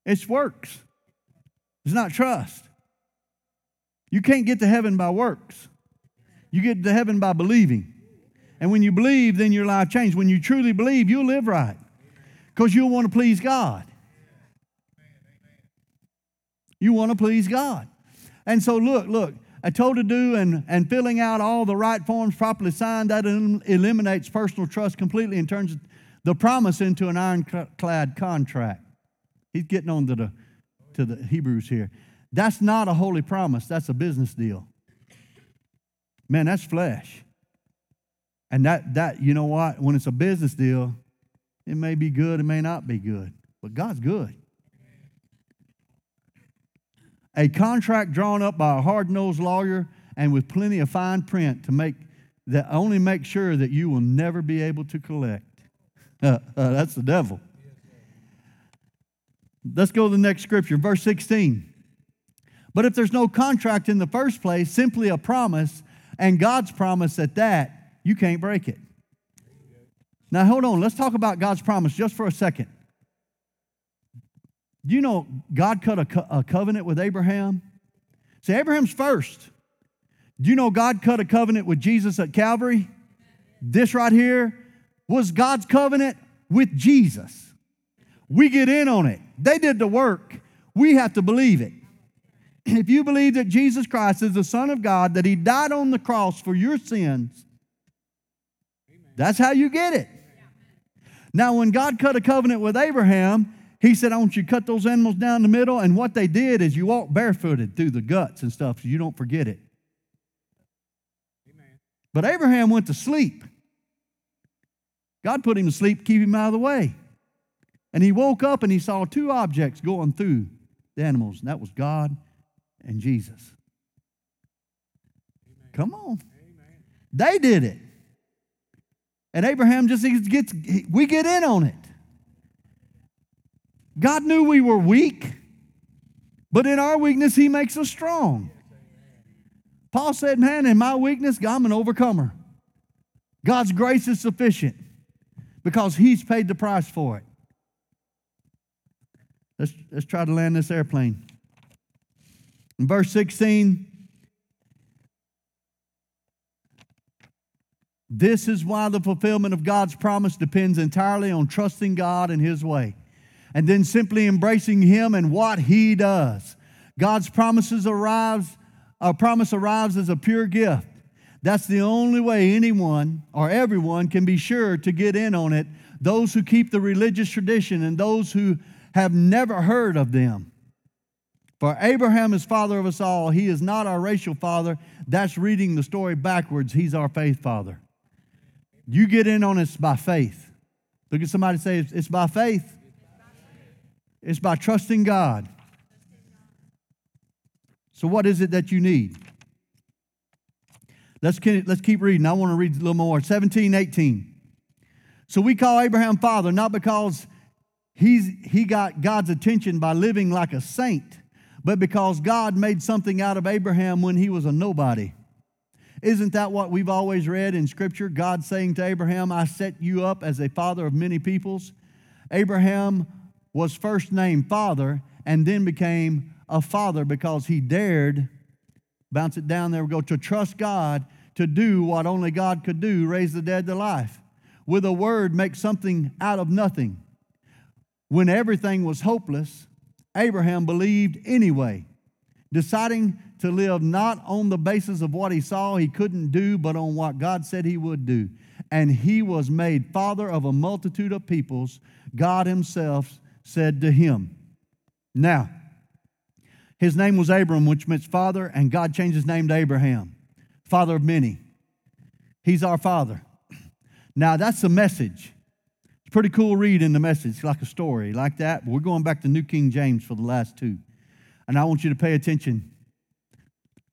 it's works. It's not trust. You can't get to heaven by works. You get to heaven by believing. And when you believe, then your life changes. When you truly believe, you'll live right because you'll want to please God. You want to please God. And so, look, look, I told to do and, and filling out all the right forms properly signed, that eliminates personal trust completely and turns the promise into an ironclad contract. He's getting on to the, to the Hebrews here. That's not a holy promise, that's a business deal. Man, that's flesh. And that, that, you know what? When it's a business deal, it may be good, it may not be good, but God's good. A contract drawn up by a hard nosed lawyer and with plenty of fine print to make that only make sure that you will never be able to collect. Uh, uh, that's the devil. Let's go to the next scripture, verse 16. But if there's no contract in the first place, simply a promise, and God's promise at that, you can't break it. Now, hold on. Let's talk about God's promise just for a second. Do you know God cut a, co- a covenant with Abraham? See, Abraham's first. Do you know God cut a covenant with Jesus at Calvary? This right here was God's covenant with Jesus. We get in on it. They did the work. We have to believe it. If you believe that Jesus Christ is the Son of God, that He died on the cross for your sins, that's how you get it. Now, when God cut a covenant with Abraham, He said, I want you to cut those animals down the middle. And what they did is you walk barefooted through the guts and stuff so you don't forget it. But Abraham went to sleep. God put him to sleep, to keep him out of the way. And he woke up and he saw two objects going through the animals, and that was God and Jesus. Amen. Come on. Amen. They did it. And Abraham just gets, we get in on it. God knew we were weak, but in our weakness, He makes us strong. Paul said, Man, in my weakness, I'm an overcomer. God's grace is sufficient because He's paid the price for it. Let's, let's try to land this airplane. In verse 16, this is why the fulfillment of God's promise depends entirely on trusting God and His way, and then simply embracing Him and what He does. God's promises arrives, our promise arrives as a pure gift. That's the only way anyone or everyone can be sure to get in on it. Those who keep the religious tradition and those who have never heard of them. For Abraham is father of us all. He is not our racial father. That's reading the story backwards. He's our faith father. You get in on it by faith. Look at somebody say, It's by faith. It's by trusting God. So, what is it that you need? Let's, let's keep reading. I want to read a little more. 17, 18. So, we call Abraham father not because He's, he got God's attention by living like a saint, but because God made something out of Abraham when he was a nobody. Isn't that what we've always read in Scripture? God saying to Abraham, I set you up as a father of many peoples. Abraham was first named father and then became a father because he dared, bounce it down there, we go, to trust God to do what only God could do raise the dead to life. With a word, make something out of nothing. When everything was hopeless, Abraham believed anyway, deciding to live not on the basis of what he saw he couldn't do, but on what God said he would do. And he was made father of a multitude of peoples, God himself said to him. Now, his name was Abram, which means father, and God changed his name to Abraham, father of many. He's our father. Now, that's the message. Pretty cool read in the message, like a story like that. But we're going back to New King James for the last two. And I want you to pay attention.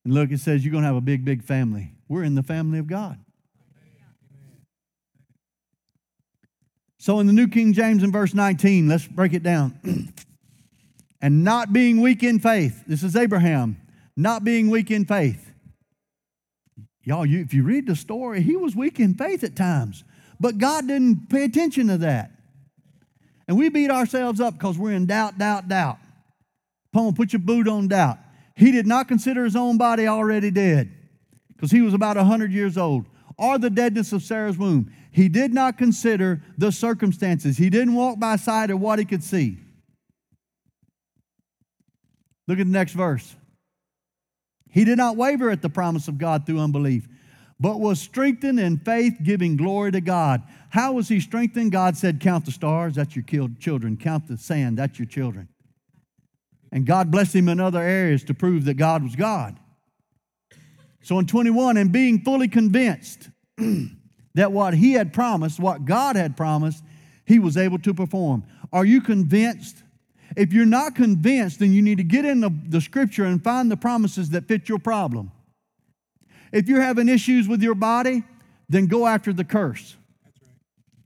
And look, it says you're going to have a big, big family. We're in the family of God. So in the New King James in verse 19, let's break it down. and not being weak in faith. This is Abraham, not being weak in faith. Y'all, you, if you read the story, he was weak in faith at times. But God didn't pay attention to that. And we beat ourselves up because we're in doubt, doubt, doubt. Paul, put your boot on doubt. He did not consider his own body already dead because he was about 100 years old, or the deadness of Sarah's womb. He did not consider the circumstances. He didn't walk by sight of what he could see. Look at the next verse. He did not waver at the promise of God through unbelief, but was strengthened in faith, giving glory to God. How was he strengthened? God said, Count the stars, that's your children. Count the sand, that's your children. And God blessed him in other areas to prove that God was God. So in 21, and being fully convinced that what he had promised, what God had promised, he was able to perform. Are you convinced? If you're not convinced, then you need to get in the, the scripture and find the promises that fit your problem. If you're having issues with your body, then go after the curse.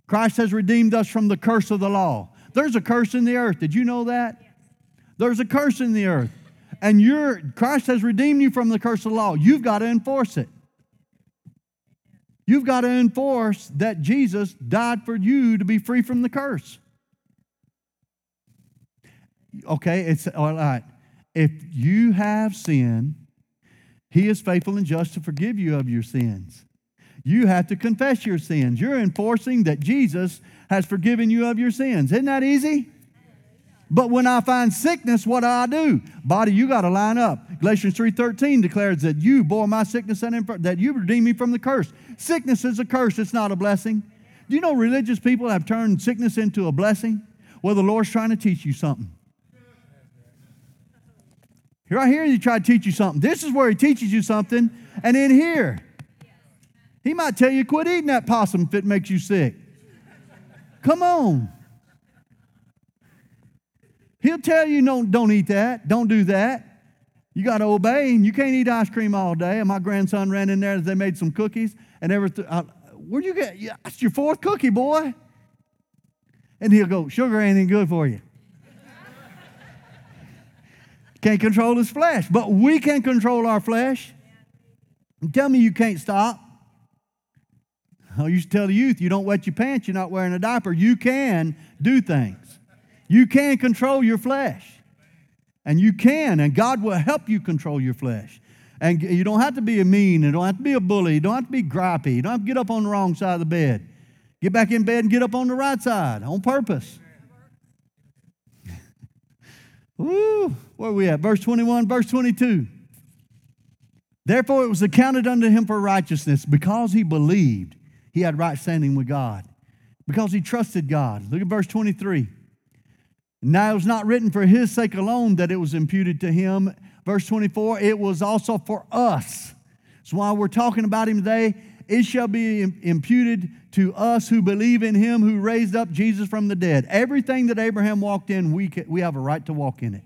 Christ has redeemed us from the curse of the law. There's a curse in the earth. Did you know that? There's a curse in the earth. And you're, Christ has redeemed you from the curse of the law. You've got to enforce it. You've got to enforce that Jesus died for you to be free from the curse. Okay, it's all right. If you have sin, he is faithful and just to forgive you of your sins. You have to confess your sins. You're enforcing that Jesus has forgiven you of your sins. Isn't that easy? But when I find sickness, what do I do? Body, you got to line up. Galatians 3.13 declares that you bore my sickness and inf- that you redeemed me from the curse. Sickness is a curse, it's not a blessing. Do you know religious people have turned sickness into a blessing? Well, the Lord's trying to teach you something. Right here, he tried to teach you something. This is where he teaches you something. And in here, he might tell you quit eating that possum if it makes you sick. Come on. He'll tell you, don't, don't eat that, don't do that. You got to obey and You can't eat ice cream all day. And my grandson ran in there. and They made some cookies and everything. Uh, where'd you get? Yeah, that's your fourth cookie, boy. And he'll go, sugar ain't any good for you. Can't control his flesh, but we can control our flesh. And tell me you can't stop. I used to tell the youth, you don't wet your pants, you're not wearing a diaper. You can do things. You can control your flesh. And you can, and God will help you control your flesh. And you don't have to be a mean, you don't have to be a bully, you don't have to be gripey, you don't have to get up on the wrong side of the bed. Get back in bed and get up on the right side on purpose. Woo, where are we at? Verse 21, verse 22. Therefore it was accounted unto him for righteousness because he believed he had right standing with God, because he trusted God. Look at verse 23. Now it was not written for his sake alone that it was imputed to him. Verse 24, it was also for us. So while we're talking about him today, it shall be imputed to us who believe in him who raised up Jesus from the dead. Everything that Abraham walked in, we, can, we have a right to walk in it.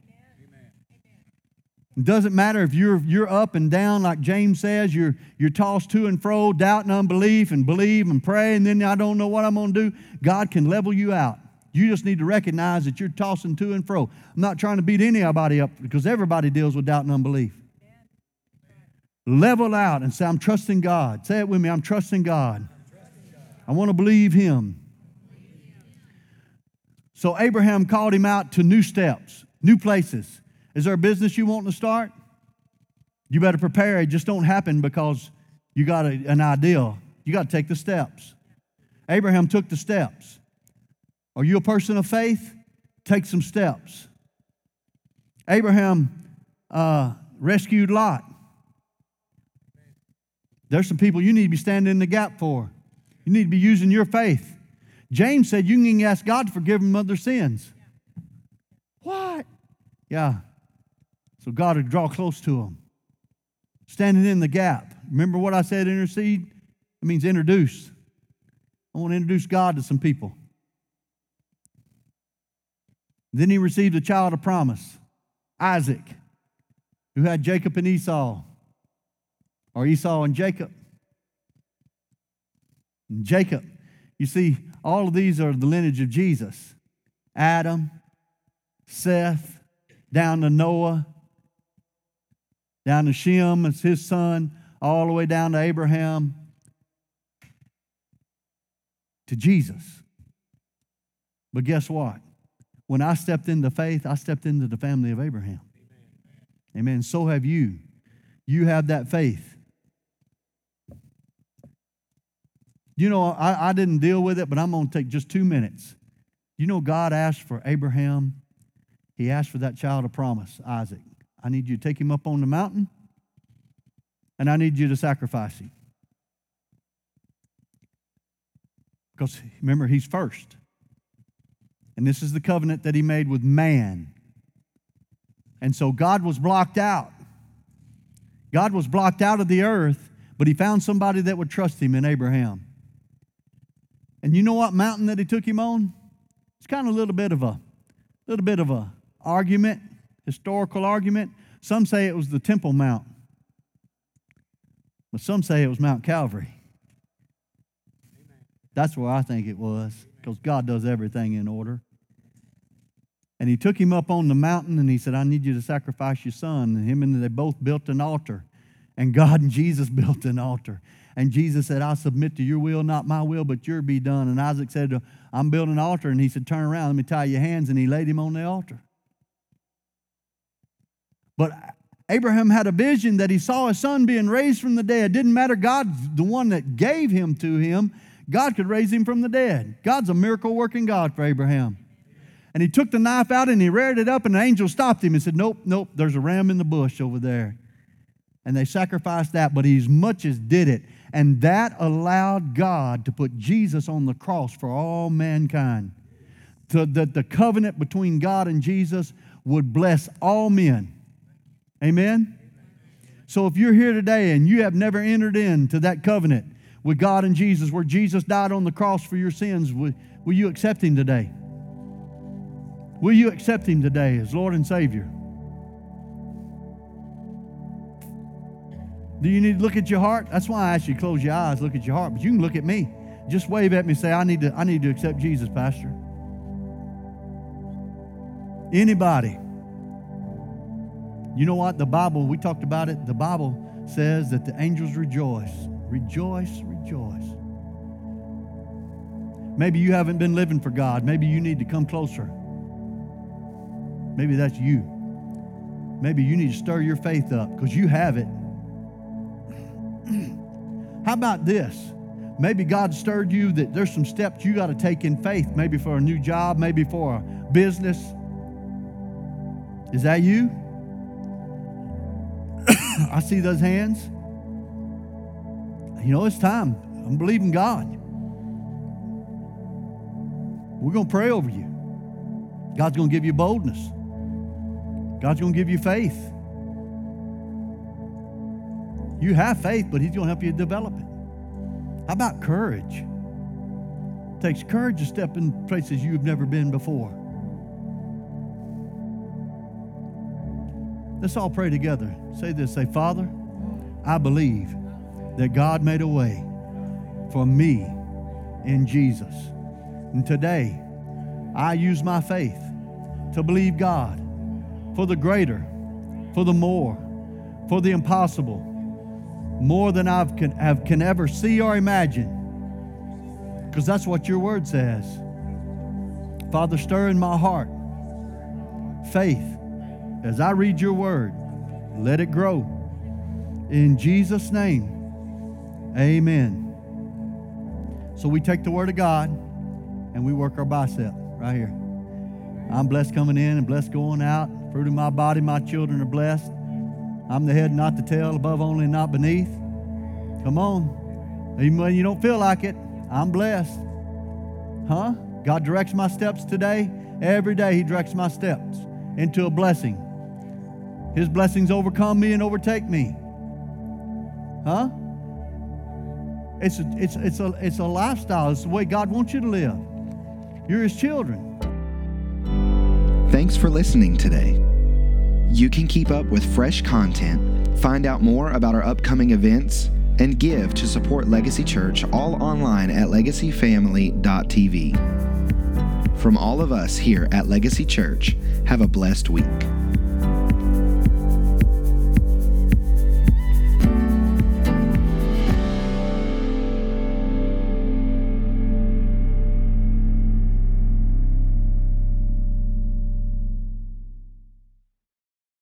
It doesn't matter if you're, you're up and down, like James says, you're, you're tossed to and fro, doubt and unbelief, and believe and pray, and then I don't know what I'm going to do. God can level you out. You just need to recognize that you're tossing to and fro. I'm not trying to beat anybody up because everybody deals with doubt and unbelief. Level out and say, I'm trusting God. Say it with me I'm trusting God. I want to believe Him. So Abraham called him out to new steps, new places. Is there a business you want to start? You better prepare. It just don't happen because you got a, an idea. You got to take the steps. Abraham took the steps. Are you a person of faith? Take some steps. Abraham uh, rescued Lot. There's some people you need to be standing in the gap for. You need to be using your faith. James said you can ask God to forgive them of their sins. What? Yeah. So God would draw close to them. Standing in the gap. Remember what I said, intercede? It means introduce. I want to introduce God to some people. Then he received a child of promise, Isaac, who had Jacob and Esau, or Esau and Jacob. And Jacob, you see, all of these are the lineage of Jesus Adam, Seth, down to Noah, down to Shem, as his son, all the way down to Abraham, to Jesus. But guess what? When I stepped into faith, I stepped into the family of Abraham. Amen. Amen. So have you. You have that faith. You know, I, I didn't deal with it, but I'm going to take just two minutes. You know, God asked for Abraham, He asked for that child of promise, Isaac. I need you to take him up on the mountain, and I need you to sacrifice him. Because remember, he's first. And this is the covenant that he made with man. And so God was blocked out. God was blocked out of the earth, but he found somebody that would trust him in Abraham. And you know what mountain that he took him on? It's kind of a little bit of a little bit of a argument, historical argument. Some say it was the Temple Mount. But some say it was Mount Calvary. That's where I think it was, because God does everything in order. And he took him up on the mountain and he said, I need you to sacrifice your son. And him and they both built an altar. And God and Jesus built an altar. And Jesus said, I submit to your will, not my will, but your be done. And Isaac said, I'm building an altar. And he said, Turn around, let me tie your hands. And he laid him on the altar. But Abraham had a vision that he saw his son being raised from the dead. It Didn't matter, God's the one that gave him to him. God could raise him from the dead. God's a miracle working God for Abraham. And he took the knife out and he reared it up, and the angel stopped him and said, Nope, nope, there's a ram in the bush over there. And they sacrificed that, but he as much as did it. And that allowed God to put Jesus on the cross for all mankind. So that the covenant between God and Jesus would bless all men. Amen? So if you're here today and you have never entered into that covenant with God and Jesus, where Jesus died on the cross for your sins, will, will you accept Him today? Will you accept Him today as Lord and Savior? Do you need to look at your heart? That's why I ask you close your eyes, look at your heart. But you can look at me. Just wave at me say, I need to, I need to accept Jesus, Pastor. Anybody. You know what? The Bible, we talked about it. The Bible says that the angels rejoice. Rejoice, rejoice. Maybe you haven't been living for God. Maybe you need to come closer. Maybe that's you. Maybe you need to stir your faith up because you have it. How about this? Maybe God stirred you that there's some steps you got to take in faith, maybe for a new job, maybe for a business. Is that you? I see those hands. You know, it's time. I'm believing God. We're going to pray over you. God's going to give you boldness. God's going to give you faith. You have faith, but He's going to help you develop it. How about courage? It takes courage to step in places you've never been before. Let's all pray together. Say this say, Father, I believe that God made a way for me in Jesus. And today, I use my faith to believe God for the greater, for the more, for the impossible, more than I can, have, can ever see or imagine. Because that's what your word says. Father, stir in my heart faith as I read your word. Let it grow. In Jesus' name, amen. So we take the word of God and we work our bicep right here. I'm blessed coming in and blessed going out. Fruit of my body, my children are blessed. I'm the head, not the tail, above only, not beneath. Come on. Even when you don't feel like it, I'm blessed. Huh? God directs my steps today. Every day, He directs my steps into a blessing. His blessings overcome me and overtake me. Huh? It's a, it's, it's, a, it's a lifestyle. It's the way God wants you to live. You're His children.
Thanks for listening today. You can keep up with fresh content, find out more about our upcoming events, and give to support Legacy Church all online at legacyfamily.tv. From all of us here at Legacy Church, have a blessed week.